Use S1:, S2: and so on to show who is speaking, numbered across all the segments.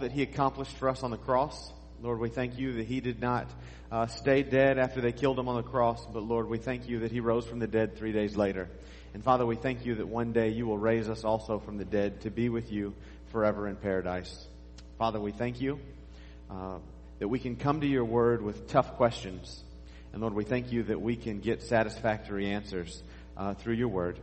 S1: that He accomplished for us on the cross. Lord, we thank you that He did not uh, stay dead after they killed Him on the cross, but Lord, we thank you that He rose from the dead three days later. And Father, we thank you that one day you will raise us also from the dead to be with you forever in paradise. Father, we thank you uh, that we can come to your word with tough questions. And Lord, we thank you that we can get satisfactory answers uh, through your word.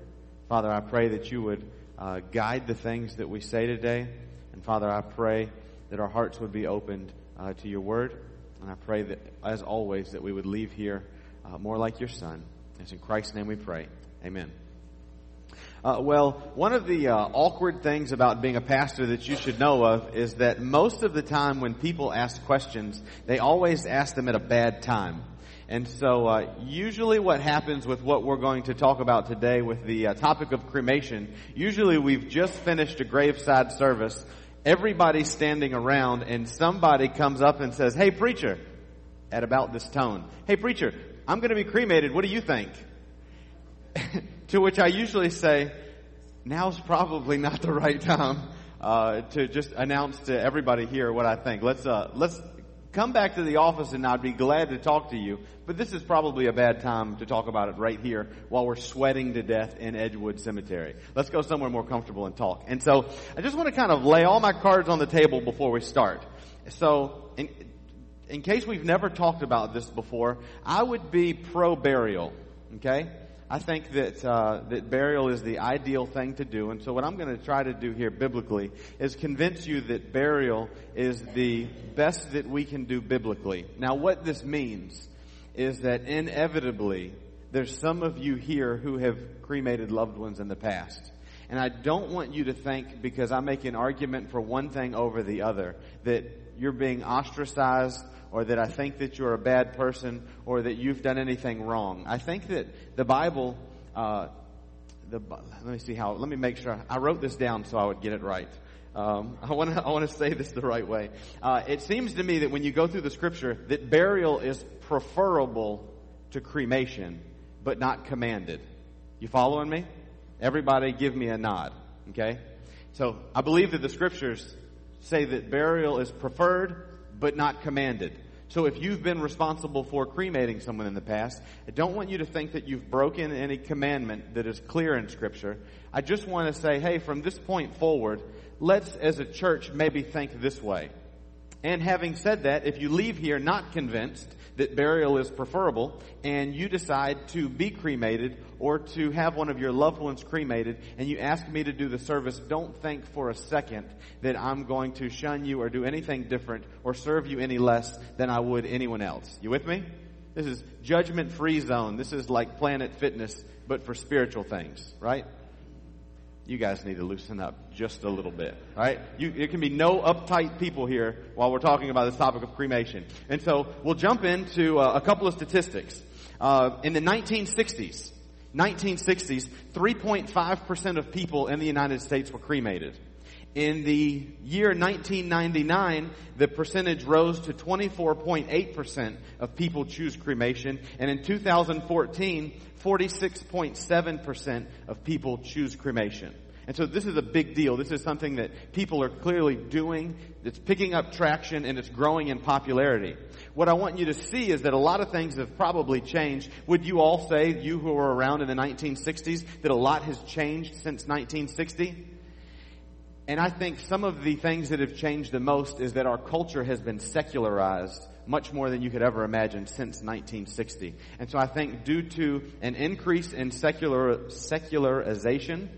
S1: Father, I pray that you would uh, guide the things that we say today. And Father, I pray that our hearts would be opened uh, to your word. And I pray that, as always, that we would leave here uh, more like your son. It's in Christ's name we pray. Amen. Uh, well, one of the uh, awkward things about being a pastor that you should know of is that most of the time when people ask questions, they always ask them at a bad time. And so, uh, usually what happens with what we're going to talk about today with the uh, topic of cremation, usually we've just finished a graveside service, everybody's standing around, and somebody comes up and says, Hey preacher, at about this tone, Hey preacher, I'm going to be cremated, what do you think? to which I usually say, now's probably not the right time uh, to just announce to everybody here what I think. Let's uh, let's come back to the office and I'd be glad to talk to you. But this is probably a bad time to talk about it right here while we're sweating to death in Edgewood Cemetery. Let's go somewhere more comfortable and talk. And so I just want to kind of lay all my cards on the table before we start. So in, in case we've never talked about this before, I would be pro burial. Okay? I think that uh, that burial is the ideal thing to do, and so what I'm going to try to do here biblically is convince you that burial is the best that we can do biblically. Now, what this means is that inevitably there's some of you here who have cremated loved ones in the past. And I don't want you to think because I make an argument for one thing over the other that you're being ostracized or that I think that you're a bad person or that you've done anything wrong. I think that the Bible, uh, the, let me see how, let me make sure. I wrote this down so I would get it right. Um, I want to I want to say this the right way. Uh, it seems to me that when you go through the scripture, that burial is preferable to cremation, but not commanded. You following me? Everybody, give me a nod. Okay. So I believe that the scriptures say that burial is preferred, but not commanded. So if you've been responsible for cremating someone in the past, I don't want you to think that you've broken any commandment that is clear in scripture. I just want to say, hey, from this point forward, let's as a church maybe think this way. And having said that, if you leave here not convinced that burial is preferable and you decide to be cremated or to have one of your loved ones cremated and you ask me to do the service, don't think for a second that I'm going to shun you or do anything different or serve you any less than I would anyone else. You with me? This is judgment free zone. This is like Planet Fitness, but for spiritual things, right? You guys need to loosen up just a little bit, right? You, there can be no uptight people here while we're talking about this topic of cremation. And so we'll jump into uh, a couple of statistics. Uh, in the 1960s, 1960s, 3.5% of people in the United States were cremated. In the year 1999, the percentage rose to 24.8% of people choose cremation. And in 2014, 46.7% of people choose cremation. And so this is a big deal. This is something that people are clearly doing. It's picking up traction and it's growing in popularity. What I want you to see is that a lot of things have probably changed. Would you all say, you who were around in the 1960s, that a lot has changed since 1960? And I think some of the things that have changed the most is that our culture has been secularized much more than you could ever imagine since 1960. And so I think due to an increase in secular, secularization,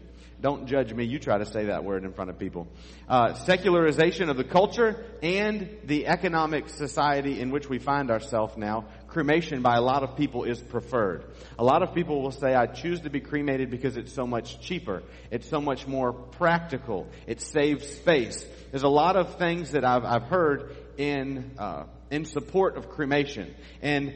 S1: don't judge me. You try to say that word in front of people. Uh, secularization of the culture and the economic society in which we find ourselves now, cremation by a lot of people is preferred. A lot of people will say, I choose to be cremated because it's so much cheaper. It's so much more practical. It saves space. There's a lot of things that I've, I've heard in, uh, in support of cremation. And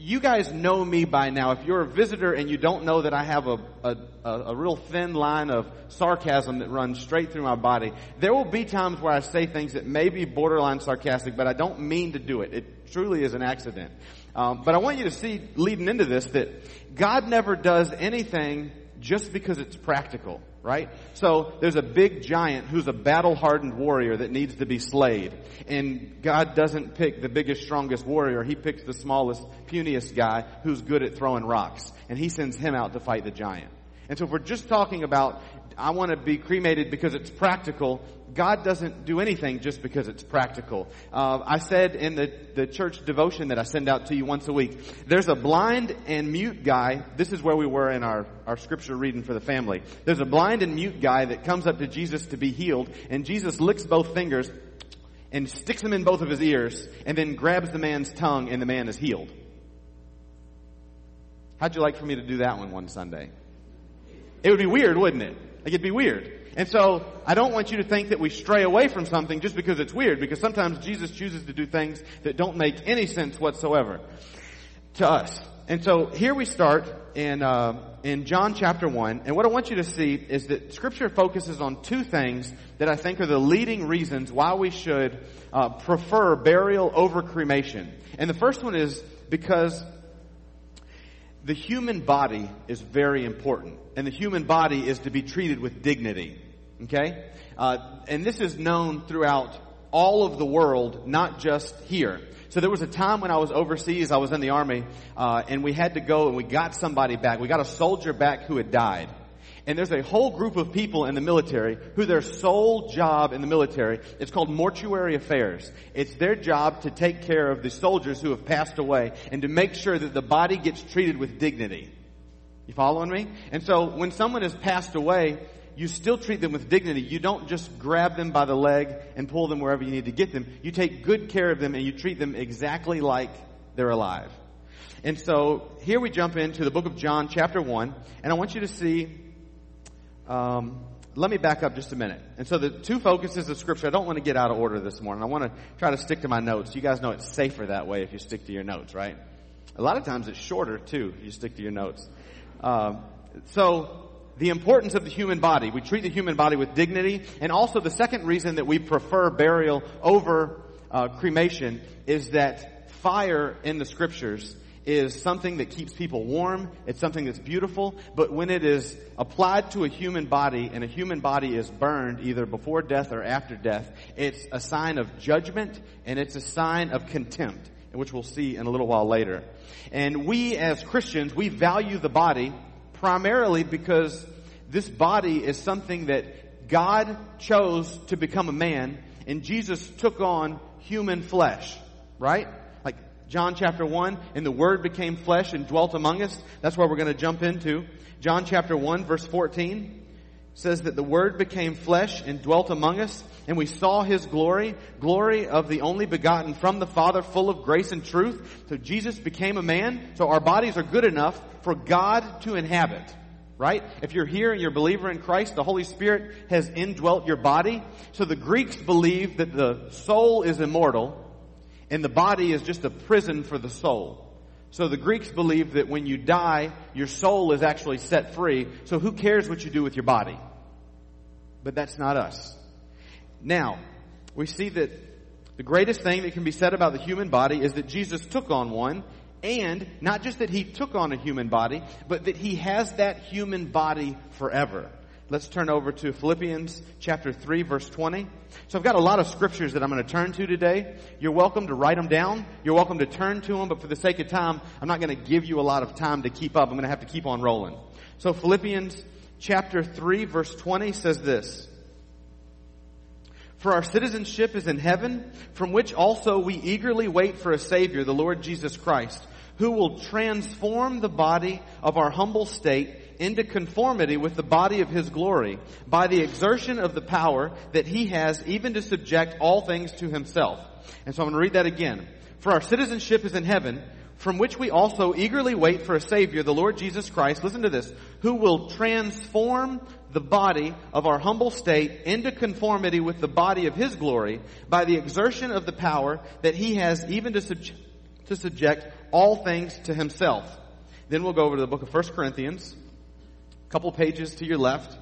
S1: you guys know me by now. If you're a visitor and you don't know that I have a, a, a, real thin line of sarcasm that runs straight through my body, there will be times where I say things that may be borderline sarcastic, but I don't mean to do it. It truly is an accident. Um, but I want you to see, leading into this, that God never does anything just because it's practical. right? So there's a big giant who's a battle hardened warrior that needs to be slayed. And God doesn't pick the biggest, strongest warrior. He picks the smallest, puniest guy who's good at throwing rocks. And he sends him out to fight the giant. And so if we're just talking about I want to be cremated because it's practical. God doesn't do anything just because it's practical. Uh, I said in the, the church devotion that I send out to you once a week, there's a blind and mute guy. This is where we were in our, our scripture reading for the family. There's a blind and mute guy that comes up to Jesus to be healed, and Jesus licks both fingers and sticks them in both of his ears, and then grabs the man's tongue, and the man is healed. How'd you like for me to do that one one Sunday? It would be weird, wouldn't it? Like it'd be weird. And so I don't want you to think that we stray away from something just because it's weird, because sometimes Jesus chooses to do things that don't make any sense whatsoever to us. And so here we start in uh, in John chapter one, and what I want you to see is that Scripture focuses on two things that I think are the leading reasons why we should uh, prefer burial over cremation. And the first one is because the human body is very important, and the human body is to be treated with dignity. Okay? Uh, and this is known throughout all of the world, not just here. So there was a time when I was overseas, I was in the army, uh, and we had to go and we got somebody back. We got a soldier back who had died. And there's a whole group of people in the military who their sole job in the military, it's called mortuary affairs. It's their job to take care of the soldiers who have passed away and to make sure that the body gets treated with dignity. You following me? And so when someone has passed away, you still treat them with dignity. You don't just grab them by the leg and pull them wherever you need to get them. You take good care of them and you treat them exactly like they're alive. And so here we jump into the book of John chapter 1 and I want you to see um, let me back up just a minute. And so the two focuses of scripture, I don't want to get out of order this morning. I want to try to stick to my notes. You guys know it's safer that way if you stick to your notes, right? A lot of times it's shorter too if you stick to your notes. Um, so the importance of the human body. We treat the human body with dignity. And also the second reason that we prefer burial over uh, cremation is that fire in the scriptures is something that keeps people warm. It's something that's beautiful. But when it is applied to a human body and a human body is burned either before death or after death, it's a sign of judgment and it's a sign of contempt, which we'll see in a little while later. And we as Christians, we value the body primarily because this body is something that God chose to become a man and Jesus took on human flesh, right? John chapter 1, and the Word became flesh and dwelt among us. That's where we're going to jump into. John chapter 1 verse 14 says that the Word became flesh and dwelt among us, and we saw His glory, glory of the only begotten from the Father, full of grace and truth. So Jesus became a man, so our bodies are good enough for God to inhabit. Right? If you're here and you're a believer in Christ, the Holy Spirit has indwelt your body. So the Greeks believe that the soul is immortal, and the body is just a prison for the soul. So the Greeks believe that when you die, your soul is actually set free. So who cares what you do with your body? But that's not us. Now, we see that the greatest thing that can be said about the human body is that Jesus took on one, and not just that he took on a human body, but that he has that human body forever. Let's turn over to Philippians chapter 3 verse 20. So I've got a lot of scriptures that I'm going to turn to today. You're welcome to write them down. You're welcome to turn to them, but for the sake of time, I'm not going to give you a lot of time to keep up. I'm going to have to keep on rolling. So Philippians chapter 3 verse 20 says this. For our citizenship is in heaven, from which also we eagerly wait for a Savior, the Lord Jesus Christ, who will transform the body of our humble state into conformity with the body of his glory by the exertion of the power that he has even to subject all things to himself. And so I'm going to read that again. For our citizenship is in heaven, from which we also eagerly wait for a Savior, the Lord Jesus Christ, listen to this, who will transform the body of our humble state into conformity with the body of His glory by the exertion of the power that He has even to, sub- to subject all things to Himself. Then we'll go over to the book of 1 Corinthians, couple pages to your left,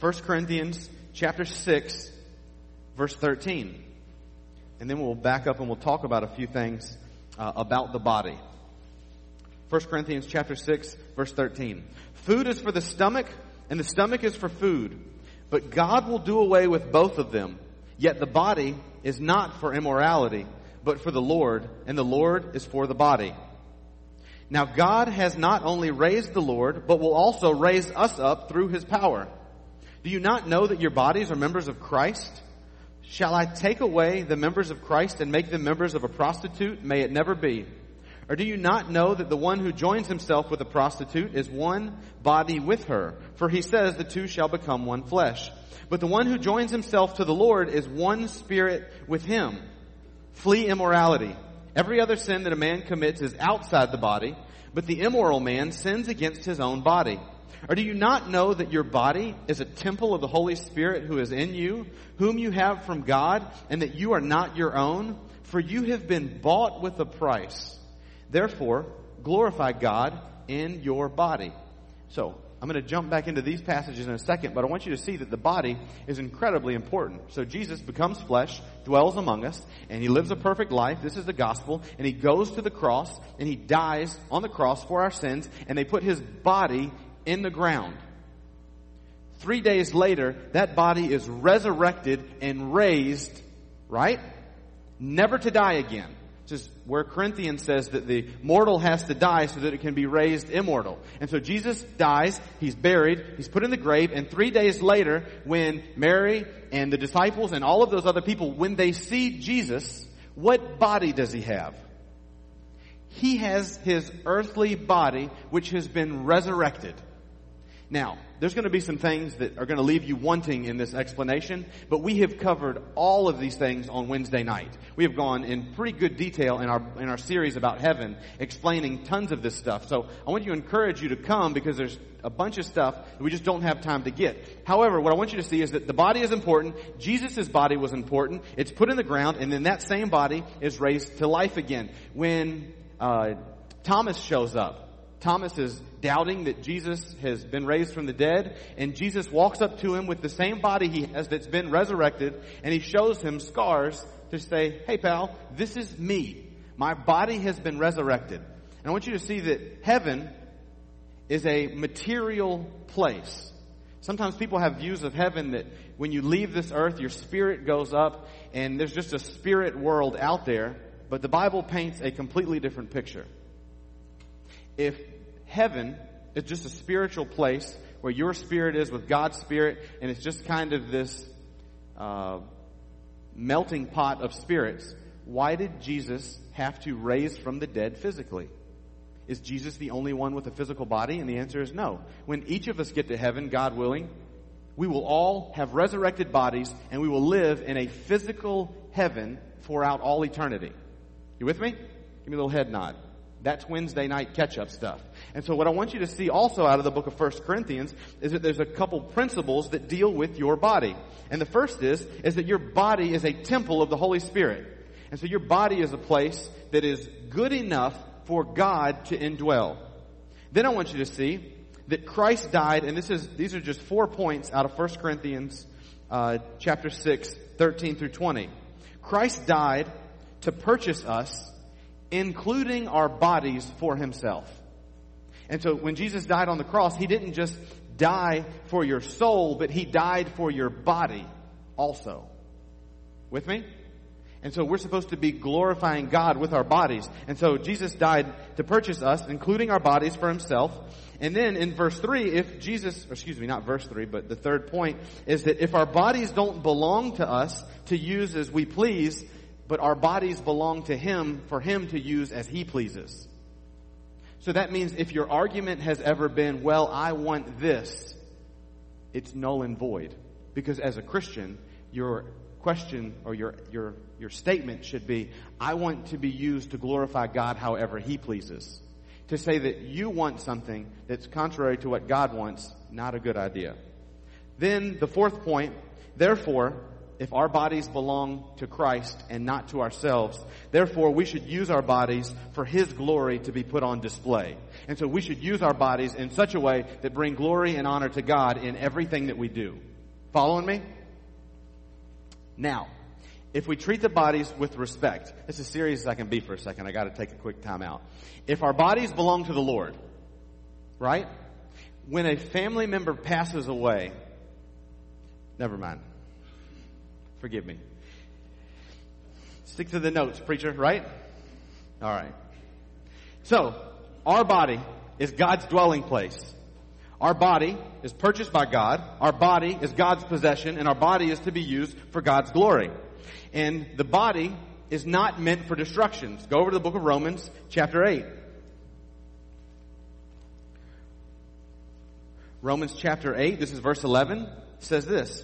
S1: 1 Corinthians chapter 6, verse 13. And then we'll back up and we'll talk about a few things uh, about the body. 1 Corinthians chapter 6, verse 13. Food is for the stomach and the stomach is for food. But God will do away with both of them. Yet the body is not for immorality, but for the Lord, and the Lord is for the body. Now God has not only raised the Lord, but will also raise us up through his power. Do you not know that your bodies are members of Christ? Shall I take away the members of Christ and make them members of a prostitute? May it never be. Or do you not know that the one who joins himself with a prostitute is one body with her? For he says the two shall become one flesh. But the one who joins himself to the Lord is one spirit with him. Flee immorality. Every other sin that a man commits is outside the body, but the immoral man sins against his own body. Or do you not know that your body is a temple of the Holy Spirit who is in you, whom you have from God, and that you are not your own? For you have been bought with a price. Therefore, glorify God in your body. So, I'm going to jump back into these passages in a second, but I want you to see that the body is incredibly important. So Jesus becomes flesh, dwells among us, and he lives a perfect life. This is the gospel. And he goes to the cross, and he dies on the cross for our sins, and they put his body in the ground. Three days later, that body is resurrected and raised, right? Never to die again. This is where Corinthians says that the mortal has to die so that it can be raised immortal. And so Jesus dies, he's buried, he's put in the grave, and three days later, when Mary and the disciples and all of those other people, when they see Jesus, what body does he have? He has his earthly body, which has been resurrected. Now, there's going to be some things that are going to leave you wanting in this explanation, but we have covered all of these things on Wednesday night. We have gone in pretty good detail in our in our series about heaven, explaining tons of this stuff. So I want to encourage you to come because there's a bunch of stuff that we just don't have time to get. However, what I want you to see is that the body is important. Jesus' body was important. It's put in the ground, and then that same body is raised to life again. When uh, Thomas shows up, Thomas is doubting that Jesus has been raised from the dead, and Jesus walks up to him with the same body he has that's been resurrected, and he shows him scars to say, hey pal, this is me. My body has been resurrected. And I want you to see that heaven is a material place. Sometimes people have views of heaven that when you leave this earth, your spirit goes up and there's just a spirit world out there, but the Bible paints a completely different picture if heaven is just a spiritual place where your spirit is with God's spirit, and it's just kind of this uh, melting pot of spirits, why did Jesus have to raise from the dead physically? Is Jesus the only one with a physical body? And the answer is no. When each of us get to heaven, God willing, we will all have resurrected bodies and we will live in a physical heaven throughout all eternity. You with me? Give me a little head nod. That's Wednesday night catch up stuff. And so what I want you to see also out of the book of 1 Corinthians is that there's a couple principles that deal with your body. And the first is, is that your body is a temple of the Holy Spirit. And so your body is a place that is good enough for God to indwell. Then I want you to see that Christ died, and this is, these are just four points out of 1 Corinthians, uh, chapter 6, 13 through 20. Christ died to purchase us including our bodies for himself. And so when Jesus died on the cross, he didn't just die for your soul, but he died for your body also. With me? And so we're supposed to be glorifying God with our bodies. And so Jesus died to purchase us, including our bodies for himself. And then in verse 3, if Jesus, excuse me, not verse 3, but the third point is that if our bodies don't belong to us to use as we please, but our bodies belong to Him for Him to use as He pleases. So that means if your argument has ever been, well, I want this, it's null and void. Because as a Christian, your question or your, your, your statement should be, I want to be used to glorify God however He pleases. To say that you want something that's contrary to what God wants, not a good idea. Then the fourth point, therefore, if our bodies belong to Christ and not to ourselves. Therefore, we should use our bodies for His glory to be put on display. And so we should use our bodies in such a way that bring glory and honor to God in everything that we do. Following me? Now, if we treat the bodies with respect, this is serious as I can be for a second. I gotta take a quick time out. If our bodies belong to the Lord, right? when a family member passes away, never mind. Forgive me. Stick to the notes, preacher, right? All right. So, our body is God's dwelling place. Our body is purchased by God. Our body is God's possession and our body is to be used for God's glory. And the body is not meant for destructions. Go over to the book of Romans, chapter 8. Romans chapter 8, this is verse 11, says this.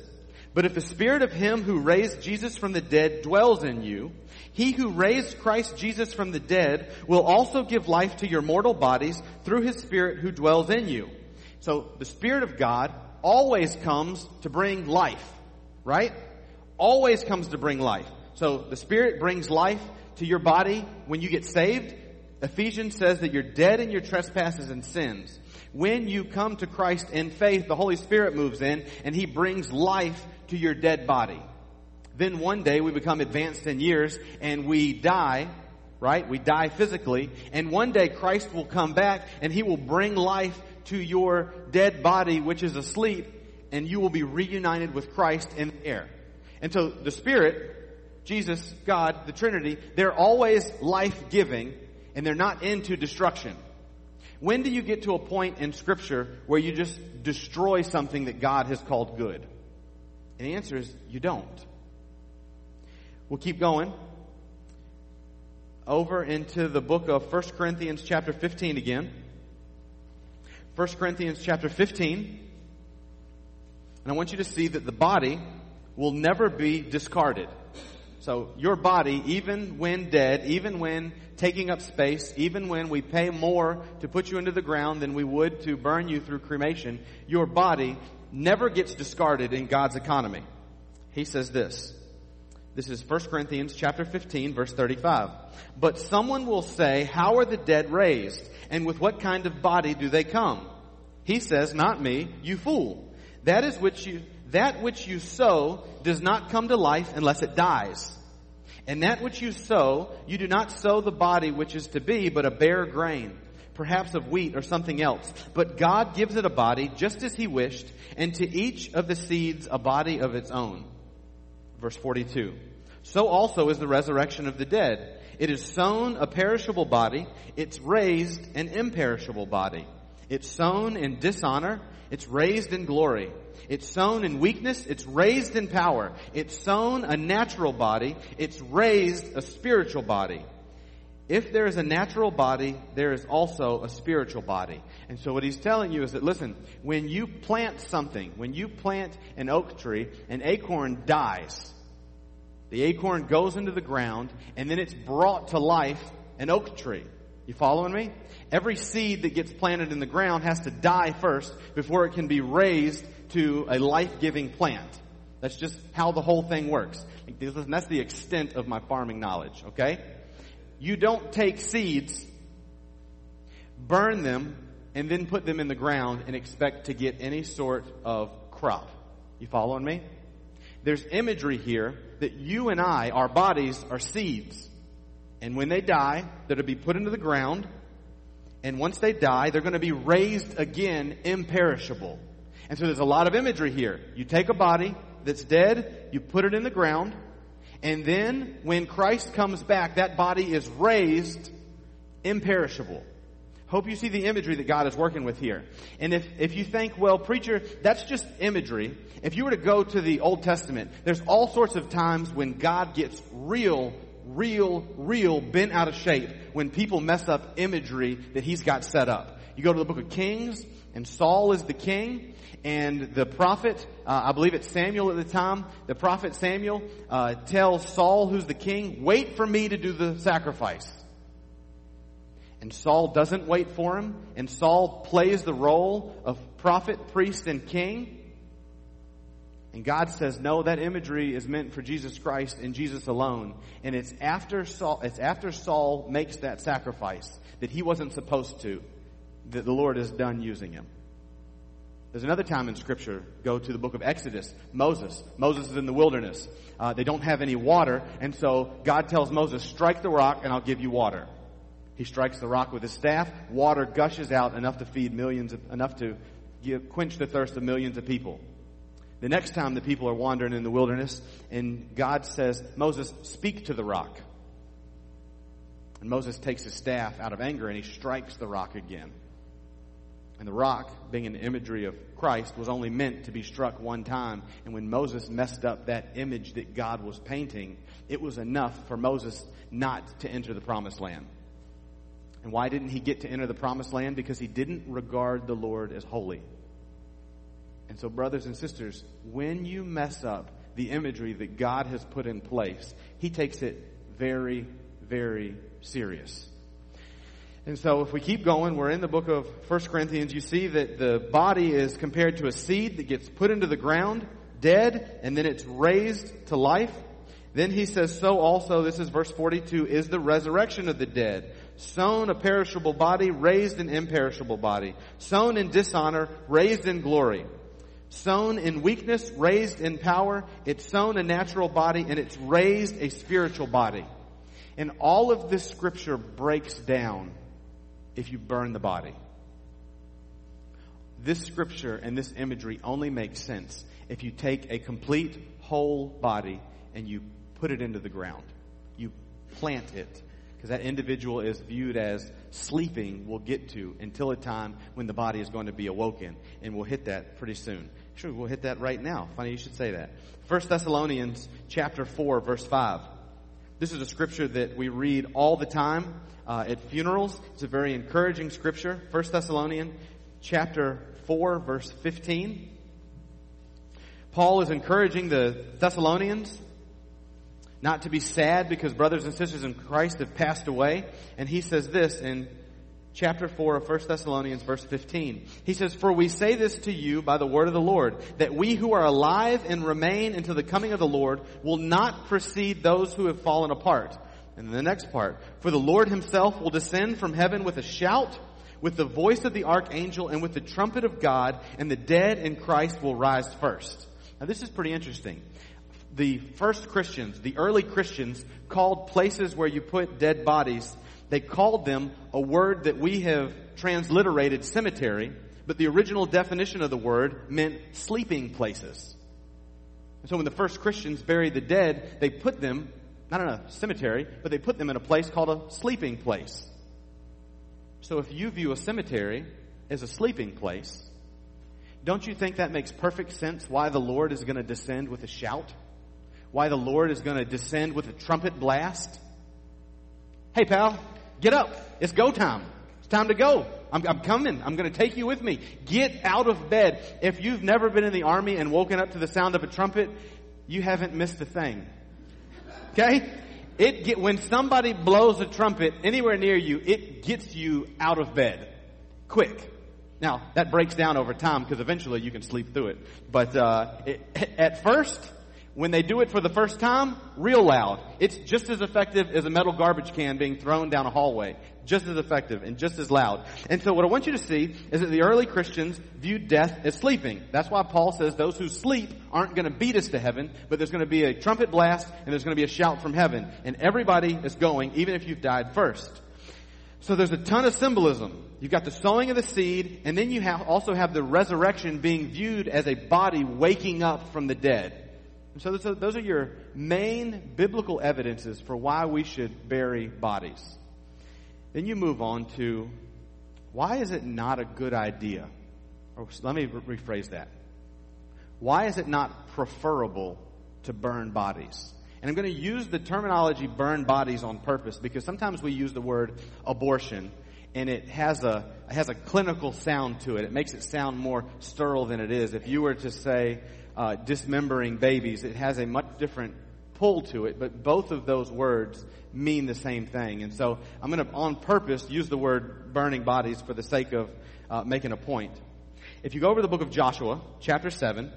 S1: But if the spirit of him who raised Jesus from the dead dwells in you, he who raised Christ Jesus from the dead will also give life to your mortal bodies through his spirit who dwells in you. So the spirit of God always comes to bring life, right? Always comes to bring life. So the spirit brings life to your body when you get saved. Ephesians says that you're dead in your trespasses and sins. When you come to Christ in faith, the Holy Spirit moves in and He brings life to your dead body. Then one day we become advanced in years and we die, right? We die physically. And one day Christ will come back and He will bring life to your dead body which is asleep and you will be reunited with Christ in the air. And so the Spirit, Jesus, God, the Trinity, they're always life-giving and they're not into destruction. When do you get to a point in scripture where you just destroy something that God has called good? And the answer is you don't. We'll keep going over into the book of 1 Corinthians chapter 15 again. 1 Corinthians chapter 15. And I want you to see that the body will never be discarded. So your body, even when dead, even when taking up space, even when we pay more to put you into the ground than we would to burn you through cremation, your body never gets discarded in God's economy. He says this. This is 1 Corinthians chapter 15 verse 35. But someone will say, how are the dead raised? And with what kind of body do they come? He says, not me, you fool. That is which you, that which you sow does not come to life unless it dies. And that which you sow, you do not sow the body which is to be, but a bare grain, perhaps of wheat or something else. But God gives it a body just as he wished, and to each of the seeds a body of its own. Verse 42. So also is the resurrection of the dead. It is sown a perishable body, it's raised an imperishable body. It's sown in dishonor, it's raised in glory. It's sown in weakness. It's raised in power. It's sown a natural body. It's raised a spiritual body. If there is a natural body, there is also a spiritual body. And so what he's telling you is that listen, when you plant something, when you plant an oak tree, an acorn dies. The acorn goes into the ground and then it's brought to life an oak tree. You following me? Every seed that gets planted in the ground has to die first before it can be raised to a life-giving plant. That's just how the whole thing works. That's the extent of my farming knowledge, okay? You don't take seeds, burn them, and then put them in the ground and expect to get any sort of crop. You following me? There's imagery here that you and I, our bodies, are seeds. And when they die, they're to be put into the ground. And once they die, they're going to be raised again imperishable. And so there's a lot of imagery here. You take a body that's dead, you put it in the ground, and then when Christ comes back, that body is raised imperishable. Hope you see the imagery that God is working with here. And if, if you think, well, preacher, that's just imagery. If you were to go to the Old Testament, there's all sorts of times when God gets real, real, real bent out of shape when people mess up imagery that he's got set up. You go to the book of Kings, and Saul is the king, and the prophet, uh, I believe it's Samuel at the time, the prophet Samuel uh, tells Saul, who's the king, wait for me to do the sacrifice. And Saul doesn't wait for him, and Saul plays the role of prophet, priest, and king. And God says, no, that imagery is meant for Jesus Christ and Jesus alone. And it's after Saul, it's after Saul makes that sacrifice that he wasn't supposed to, that the Lord is done using him. There's another time in Scripture. Go to the book of Exodus. Moses. Moses is in the wilderness. Uh, they don't have any water, and so God tells Moses, "Strike the rock, and I'll give you water." He strikes the rock with his staff. Water gushes out enough to feed millions, of, enough to give, quench the thirst of millions of people. The next time the people are wandering in the wilderness and God says, Moses, speak to the rock. And Moses takes his staff out of anger and he strikes the rock again. And the rock, being an imagery of Christ, was only meant to be struck one time. And when Moses messed up that image that God was painting, it was enough for Moses not to enter the promised land. And why didn't he get to enter the promised land? Because he didn't regard the Lord as holy. And so, brothers and sisters, when you mess up the imagery that God has put in place, he takes it very, very serious. And so if we keep going, we're in the book of 1 Corinthians, you see that the body is compared to a seed that gets put into the ground, dead, and then it's raised to life. Then he says, so also, this is verse 42, is the resurrection of the dead. Sown a perishable body, raised an imperishable body. Sown in dishonor, raised in glory. Sown in weakness, raised in power. It's sown a natural body and it's raised a spiritual body. And all of this scripture breaks down if you burn the body. This scripture and this imagery only makes sense if you take a complete whole body and you put it into the ground. You plant it. Because that individual is viewed as sleeping, we'll get to until a time when the body is going to be awoken. And we'll hit that pretty soon. Sure, we'll hit that right now. Funny you should say that. 1 Thessalonians chapter 4, verse 5. This is a scripture that we read all the time uh, at funerals. It's a very encouraging scripture. 1 Thessalonians chapter 4, verse 15. Paul is encouraging the Thessalonians not to be sad because brothers and sisters in Christ have passed away. And he says this in chapter 4 of 1 Thessalonians verse 15. He says, For we say this to you by the word of the Lord, that we who are alive and remain until the coming of the Lord will not precede those who have fallen apart. And the next part, For the Lord himself will descend from heaven with a shout, with the voice of the archangel, and with the trumpet of God, and the dead in Christ will rise first. Now this is pretty interesting the first Christians, the early Christians, called places where you put dead bodies, they called them a word that we have transliterated cemetery, but the original definition of the word meant sleeping places. And so when the first Christians buried the dead, they put them, not in a cemetery, but they put them in a place called a sleeping place. So if you view a cemetery as a sleeping place, don't you think that makes perfect sense why the Lord is going to descend with a shout? Why the Lord is going to descend with a trumpet blast. Hey, pal, get up. It's go time. It's time to go. I'm, I'm coming. I'm going to take you with me. Get out of bed. If you've never been in the army and woken up to the sound of a trumpet, you haven't missed a thing. Okay? It get, when somebody blows a trumpet anywhere near you, it gets you out of bed. Quick. Now, that breaks down over time because eventually you can sleep through it. But, uh, it, at first, when they do it for the first time, real loud. It's just as effective as a metal garbage can being thrown down a hallway. Just as effective and just as loud. And so what I want you to see is that the early Christians viewed death as sleeping. That's why Paul says those who sleep aren't going to beat us to heaven, but there's going to be a trumpet blast and there's going to be a shout from heaven. And everybody is going, even if you've died first. So there's a ton of symbolism. You've got the sowing of the seed, and then you have, also have the resurrection being viewed as a body waking up from the dead. And so those are, your main biblical evidences for why we should bury bodies. Then you move on to why is it not a good idea? Oh, or let me re- rephrase that. Why is it not preferable to burn bodies? And I'm going to use the terminology burn bodies on purpose because sometimes we use the word abortion and it has a it has a clinical sound to it. It makes it sound more sterile than it is. If you were to say uh, dismembering babies. It has a much different pull to it, but both of those words mean the same thing. And so I'm going to, on purpose, use the word burning bodies for the sake of uh, making a point. If you go over the book of Joshua, chapter 7,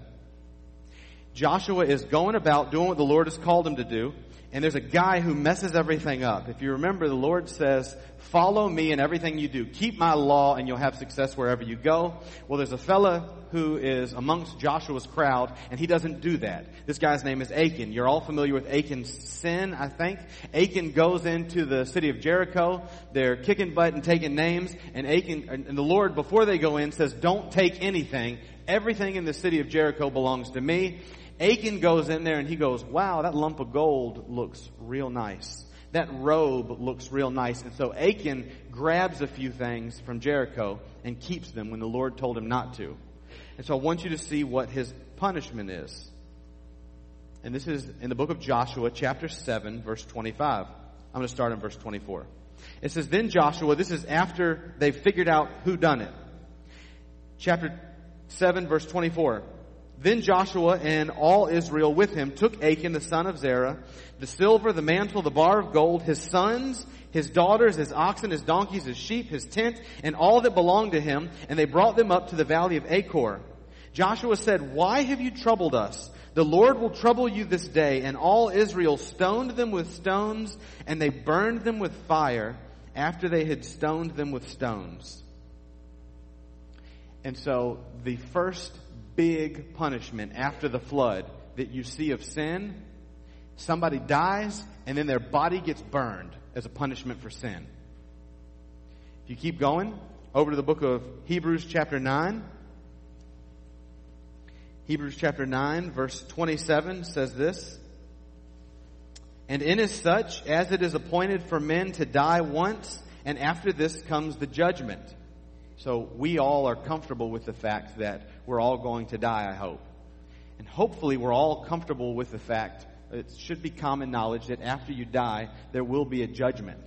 S1: Joshua is going about doing what the Lord has called him to do. And there's a guy who messes everything up. If you remember, the Lord says, follow me in everything you do. Keep my law and you'll have success wherever you go. Well, there's a fella who is amongst Joshua's crowd and he doesn't do that. This guy's name is Achan. You're all familiar with Achan's sin, I think. Achan goes into the city of Jericho. They're kicking butt and taking names and Achan, and the Lord, before they go in, says, don't take anything. Everything in the city of Jericho belongs to me. Achan goes in there and he goes, wow, that lump of gold looks real nice. That robe looks real nice. And so Achan grabs a few things from Jericho and keeps them when the Lord told him not to. And so I want you to see what his punishment is. And this is in the book of Joshua, chapter 7, verse 25. I'm going to start in verse 24. It says, Then Joshua, this is after they've figured out who done it. Chapter 7, verse 24. Then Joshua and all Israel with him took Achan the son of Zerah, the silver, the mantle, the bar of gold, his sons, his daughters, his oxen, his donkeys, his sheep, his tent, and all that belonged to him, and they brought them up to the valley of Achor. Joshua said, Why have you troubled us? The Lord will trouble you this day. And all Israel stoned them with stones, and they burned them with fire after they had stoned them with stones. And so the first big punishment after the flood that you see of sin. Somebody dies and then their body gets burned as a punishment for sin. If you keep going over to the book of Hebrews chapter 9, Hebrews chapter 9 verse 27 says this, And in as such as it is appointed for men to die once, and after this comes the judgment. So we all are comfortable with the fact that we're all going to die, I hope. And hopefully we're all comfortable with the fact, it should be common knowledge that after you die, there will be a judgment.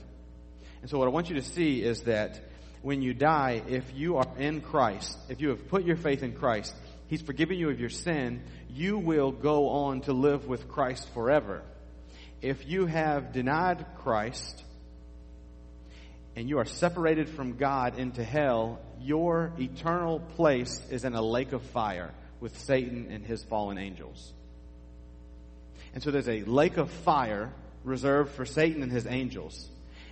S1: And so what I want you to see is that when you die, if you are in Christ, if you have put your faith in Christ, He's forgiven you of your sin, you will go on to live with Christ forever. If you have denied Christ, and you are separated from God into hell, your eternal place is in a lake of fire with Satan and his fallen angels. And so there's a lake of fire reserved for Satan and his angels.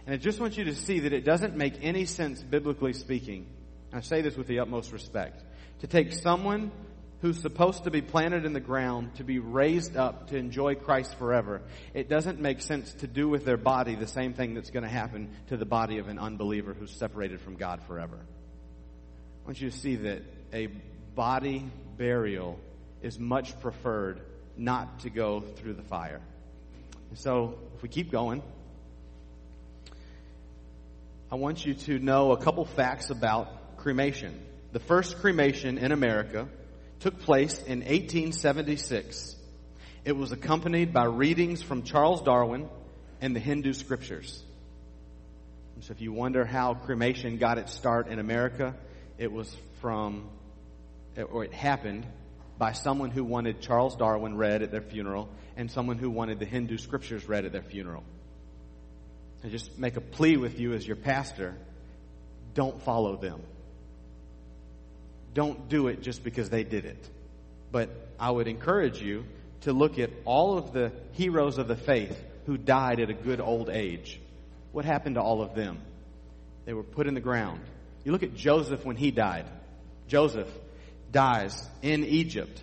S1: And I just want you to see that it doesn't make any sense, biblically speaking. I say this with the utmost respect. To take someone who's supposed to be planted in the ground to be raised up to enjoy Christ forever, it doesn't make sense to do with their body the same thing that's going to happen to the body of an unbeliever who's separated from God forever. I want you to see that a body burial is much preferred not to go through the fire. So, if we keep going, I want you to know a couple facts about cremation. The first cremation in America took place in 1876. It was accompanied by readings from Charles Darwin and the Hindu scriptures. So if you wonder how cremation got its start in America, it was from, or it happened by someone who wanted Charles Darwin read at their funeral and someone who wanted the Hindu scriptures read at their funeral. I just make a plea with you as your pastor, don't follow them don't do it just because they did it. But I would encourage you to look at all of the heroes of the faith who died at a good old age. What happened to all of them? They were put in the ground. You look at Joseph when he died. Joseph dies in Egypt.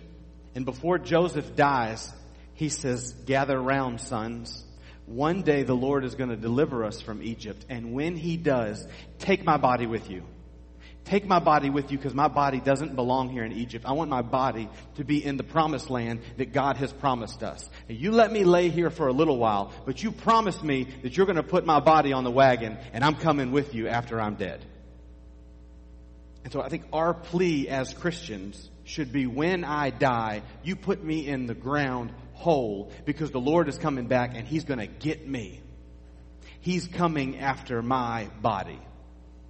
S1: And before Joseph dies, he says, gather round, sons. One day the Lord is going to deliver us from Egypt. And when he does, take my body with you. Take my body with you because my body doesn't belong here in Egypt. I want my body to be in the promised land that God has promised us. And you let me lay here for a little while, but you promise me that you're going to put my body on the wagon and I'm coming with you after I'm dead. And so I think our plea as Christians should be when I die, you put me in the ground whole because the Lord is coming back and He's going to get me. He's coming after my body.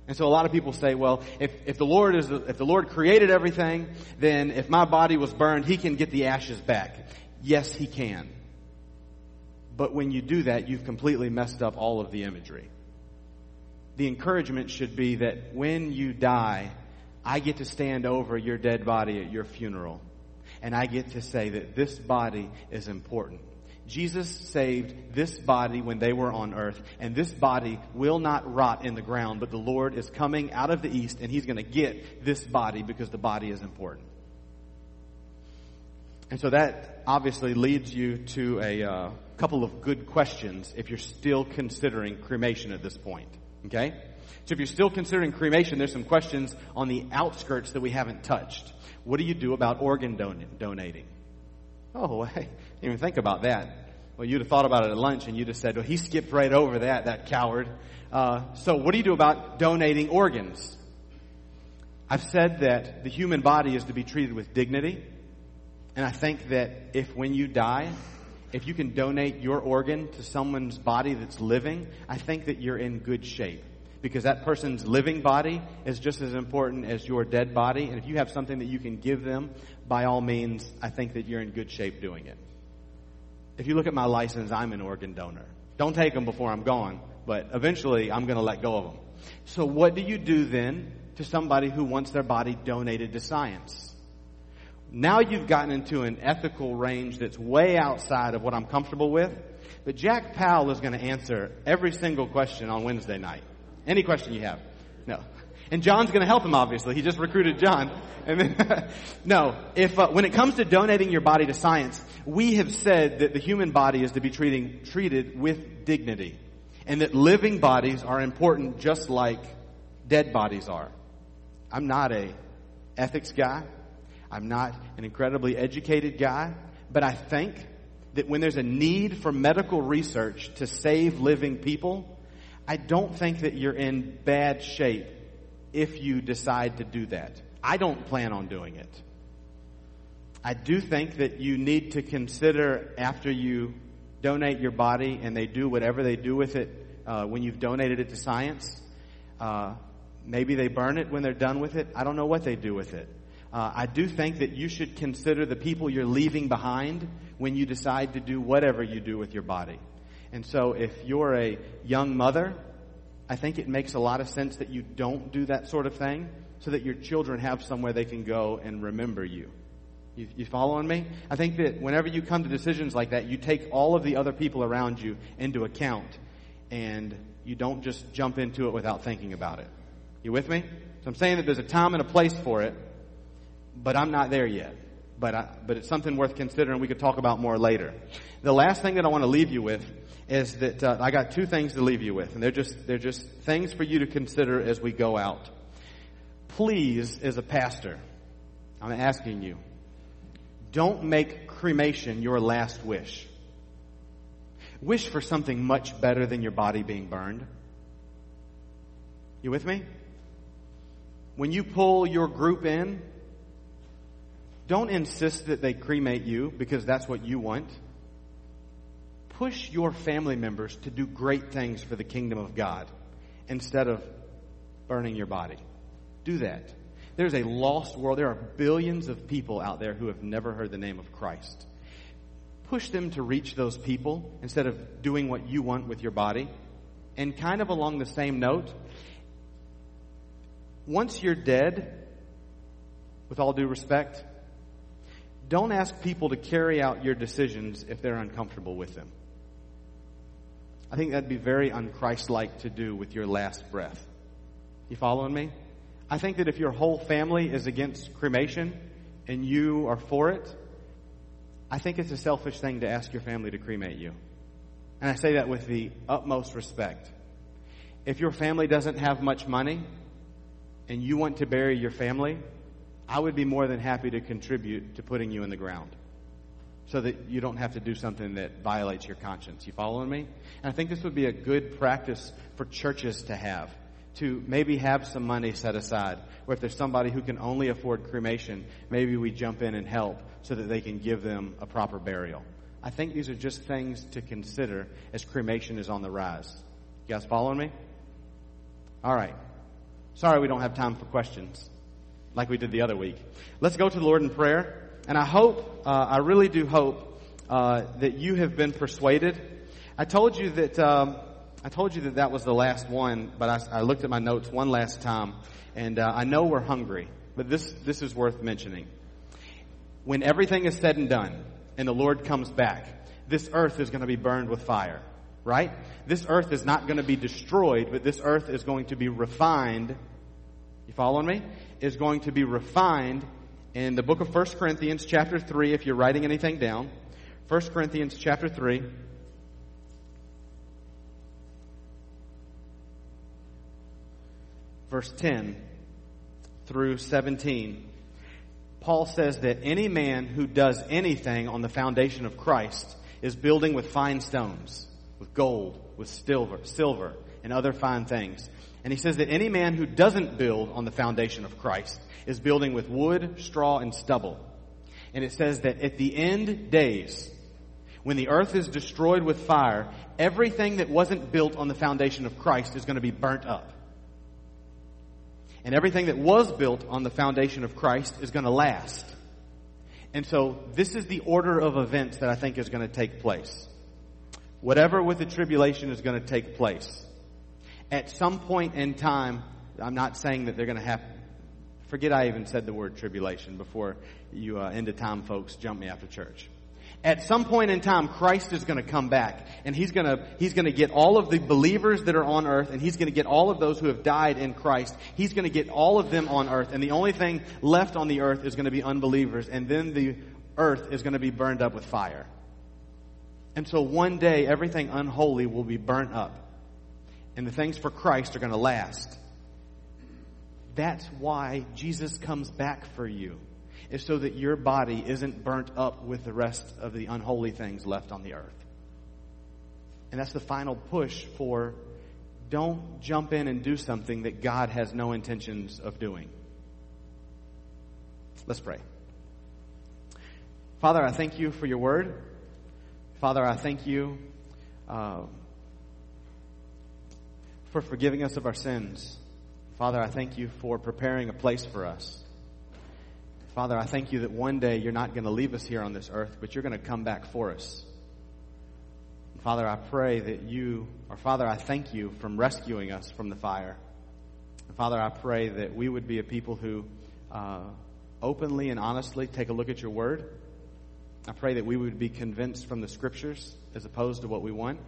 S1: And so a lot of people say, well, if, if the Lord is, if the Lord created everything, then if my body was burned, He can get the ashes back. Yes, He can. But when you do that, you've completely messed up all of the imagery. The encouragement should be that when you die, I get to stand over your dead body at your funeral. And I get to say that this body is important. Jesus saved this body when they were on earth, and this body will not rot in the ground, but the Lord is coming out of the east, and He's going to get this body because the body is important. And so that obviously leads you to a uh, couple of good questions if you're still considering cremation at this point. Okay? So if you're still considering cremation, there's some questions on the outskirts that we haven't touched. What do you do about organ don- donating? Oh, I didn't even think about that. Well, you'd have thought about it at lunch and you'd have said, well, he skipped right over that, that coward. Uh, so what do you do about donating organs? I've said that the human body is to be treated with dignity. And I think that if when you die, if you can donate your organ to someone's body that's living, I think that you're in good shape. Because that person's living body is just as important as your dead body. And if you have something that you can give them, by all means, I think that you're in good shape doing it. If you look at my license, I'm an organ donor. Don't take them before I'm gone, but eventually I'm going to let go of them. So what do you do then to somebody who wants their body donated to science? Now you've gotten into an ethical range that's way outside of what I'm comfortable with. But Jack Powell is going to answer every single question on Wednesday night. Any question you have. No. And John's going to help him, obviously. He just recruited John. And then, no. If, uh, when it comes to donating your body to science, we have said that the human body is to be treating, treated with dignity. And that living bodies are important just like dead bodies are. I'm not a ethics guy. I'm not an incredibly educated guy, but I think that when there's a need for medical research to save living people, I don't think that you're in bad shape if you decide to do that. I don't plan on doing it. I do think that you need to consider after you donate your body and they do whatever they do with it uh, when you've donated it to science. Uh, maybe they burn it when they're done with it. I don't know what they do with it. Uh, I do think that you should consider the people you're leaving behind when you decide to do whatever you do with your body. And so if you're a young mother, I think it makes a lot of sense that you don't do that sort of thing so that your children have somewhere they can go and remember you. You, you following me? I think that whenever you come to decisions like that, you take all of the other people around you into account and you don't just jump into it without thinking about it. You with me? So I'm saying that there's a time and a place for it, but I'm not there yet. But I, but it's something worth considering. We could talk about more later. The last thing that I want to leave you with is that uh, I got two things to leave you with, and they're just they're just things for you to consider as we go out. Please, as a pastor, I'm asking you, don't make cremation your last wish. Wish for something much better than your body being burned. You with me? When you pull your group in, don't insist that they cremate you because that's what you want. Push your family members to do great things for the kingdom of God instead of burning your body. Do that. There's a lost world. There are billions of people out there who have never heard the name of Christ. Push them to reach those people instead of doing what you want with your body. And kind of along the same note, once you're dead, with all due respect, don't ask people to carry out your decisions if they're uncomfortable with them. I think that'd be very unchristlike to do with your last breath. You following me? I think that if your whole family is against cremation and you are for it, I think it's a selfish thing to ask your family to cremate you. And I say that with the utmost respect. If your family doesn't have much money and you want to bury your family, I would be more than happy to contribute to putting you in the ground so that you don't have to do something that violates your conscience. You following me? And I think this would be a good practice for churches to have. To maybe have some money set aside, or if there's somebody who can only afford cremation, maybe we jump in and help so that they can give them a proper burial. I think these are just things to consider as cremation is on the rise. You guys following me? All right. Sorry we don't have time for questions like we did the other week. Let's go to the Lord in prayer. And I hope, uh, I really do hope uh, that you have been persuaded. I told you that um, I told you that that was the last one, but I, I looked at my notes one last time, and uh, I know we're hungry, but this this is worth mentioning. When everything is said and done, and the Lord comes back, this earth is going to be burned with fire, right? This earth is not going to be destroyed, but this earth is going to be refined. You following me? Is going to be refined in the book of 1 Corinthians chapter 3 if you're writing anything down. 1 Corinthians chapter 3. Verse 10 through 17. Paul says that any man who does anything on the foundation of Christ is building with fine stones, with gold, with silver, silver, and other fine things. And he says that any man who doesn't build on the foundation of Christ is building with wood, straw, and stubble. And it says that at the end days, when the earth is destroyed with fire, everything that wasn't built on the foundation of Christ is going to be burnt up. And everything that was built on the foundation of Christ is going to last. And so this is the order of events that I think is going to take place. Whatever with the tribulation is going to take place. At some point in time, I'm not saying that they're going to have, forget I even said the word tribulation before you uh, end of time folks jump me after church. At some point in time, Christ is going to come back and he's going to, he's going to get all of the believers that are on earth and he's going to get all of those who have died in Christ. He's going to get all of them on earth and the only thing left on the earth is going to be unbelievers and then the earth is going to be burned up with fire. And so one day everything unholy will be burnt up and the things for Christ are going to last. That's why Jesus comes back for you is so that your body isn't burnt up with the rest of the unholy things left on the earth. And that's the final push for don't jump in and do something that God has no intentions of doing. Let's pray. Father, I thank you for your word. Father, I thank you uh, for forgiving us of our sins. Father, I thank you for preparing a place for us. Father, I thank you that one day you're not going to leave us here on this earth, but you're going to come back for us. Father, I pray that you, or Father, I thank you from rescuing us from the fire. Father, I pray that we would be a people who uh, openly and honestly take a look at your word. I pray that we would be convinced from the scriptures as opposed to what we want.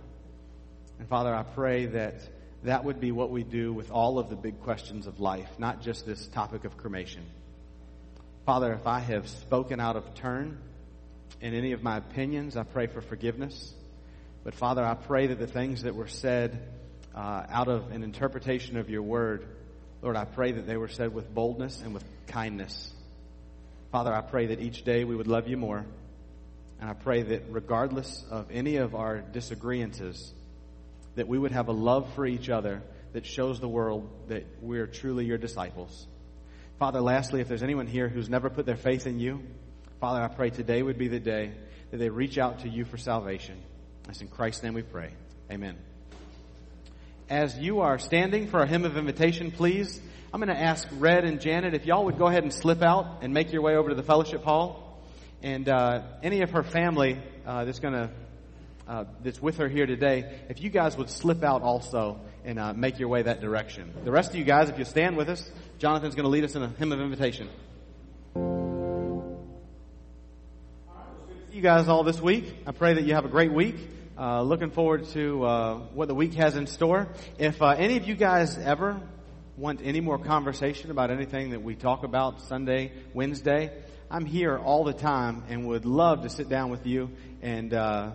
S1: And Father, I pray that that would be what we do with all of the big questions of life, not just this topic of cremation. Father, if I have spoken out of turn in any of my opinions, I pray for forgiveness. But Father, I pray that the things that were said uh, out of an interpretation of your word, Lord, I pray that they were said with boldness and with kindness. Father, I pray that each day we would love you more. And I pray that regardless of any of our disagreements, that we would have a love for each other that shows the world that we're truly your disciples. Father, lastly, if there's anyone here who's never put their faith in you, Father, I pray today would be the day that they reach out to you for salvation. It's in Christ's name we pray. Amen. As you are standing for a hymn of invitation, please, I'm going to ask Red and Janet if y'all would go ahead and slip out and make your way over to the fellowship hall. And uh, any of her family uh, that's going to uh, that's with her here today, if you guys would slip out also and uh, make your way that direction. The rest of you guys, if you stand with us, Jonathan's going to lead us in a hymn of invitation. You guys all this week. I pray that you have a great week. Uh, looking forward to uh, what the week has in store. If uh, any of you guys ever want any more conversation about anything that we talk about Sunday, Wednesday, I'm here all the time and would love to sit down with you and uh,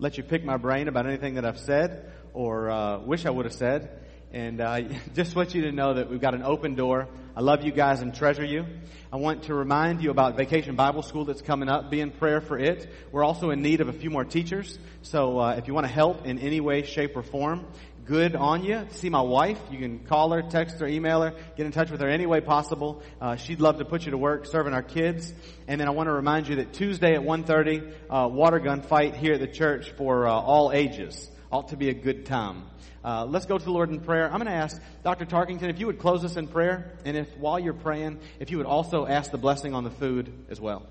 S1: let you pick my brain about anything that I've said or uh, wish I would have said. And uh, just want you to know that we've got an open door. I love you guys and treasure you. I want to remind you about Vacation Bible School that's coming up. Be in prayer for it. We're also in need of a few more teachers. So uh, if you want to help in any way, shape, or form, good on you. See my wife. You can call her, text her, email her, get in touch with her any way possible. Uh, she'd love to put you to work serving our kids. And then I want to remind you that Tuesday at 1.30, uh, water gun fight here at the church for uh, all ages. Ought to be a good time. Uh, let's go to the Lord in prayer. I'm going to ask Dr. Tarkington if you would close us in prayer, and if while you're praying, if you would also ask the blessing on the food as well.